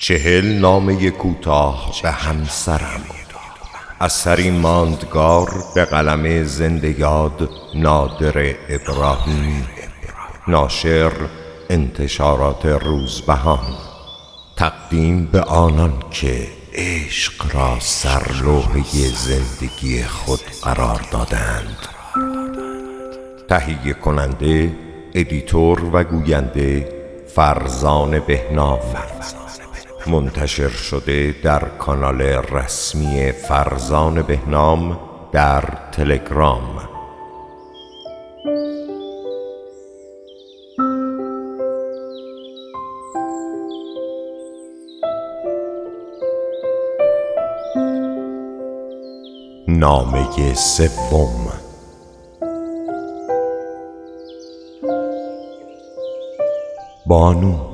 چهل نامه کوتاه به همسرم. اثری ماندگار به قلم زنده یاد نادر ابراهیم. ناشر انتشارات روزبهان. تقدیم به آنان که عشق را سرلوحه زندگی خود قرار دادند. تهیه کننده ادیتور و گوینده فرزان بهنام. منتشر شده در کانال رسمی فرزان بهنام در تلگرام. نامه سوم. بانو.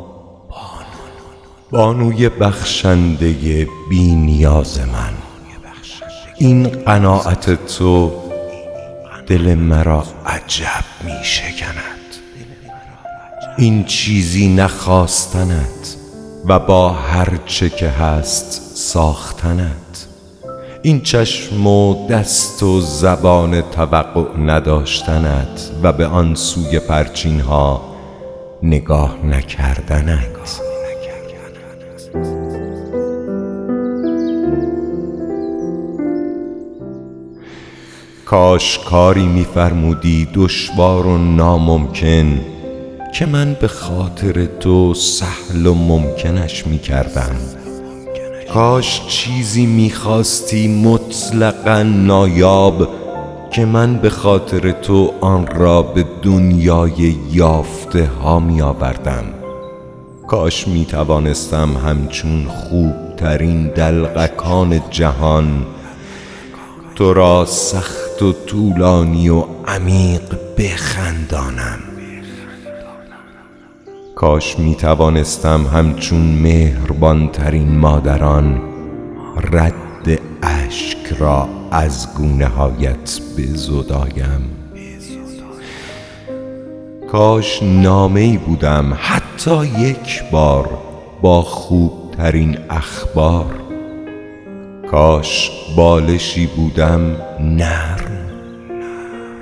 بانوی بخشنده بی نیاز من. این قناعت تو دل مرا عجب می شکند. این چیزی نخواستنت و با هر چه که هست ساختنت. این چشم و دست و زبان توقع نداشتنت و به آن سوی پرچین ها نگاه نکردنت. کاش کاری میفرمودی دشوار و ناممکن. که من به خاطر تو سهل و ممکنش می‌کردم. کاش چیزی می‌خواستی مطلقا نایاب که من به خاطر تو آن را به دنیای یافته ها می آوردم کاش می توانستم همچون خوبترین دلغکان جهان تو را سخت و طولانی و عمیق بخندانم. کاش می توانستم همچون مهربانترین مادران رد اشک را از گونه هایت بزدایم. کاش نامه بودم حتی یک بار با خوبترین اخبار. کاش بالشی بودم نرم.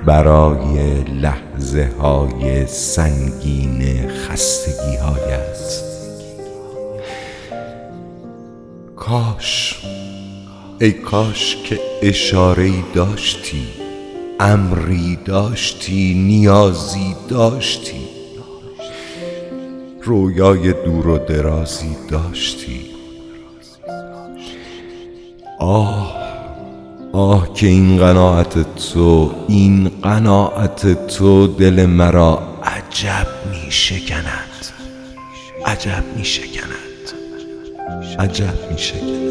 برای لحظه های سنگین خستگی هایت کاش ای کاش که اشاره داشتی امری داشتی نیازی داشتی رویای دور و درازی داشتی. آه آه که این قناعت تو این قناعت تو دل مرا عجب می شکند عجب می شکند عجب می شکند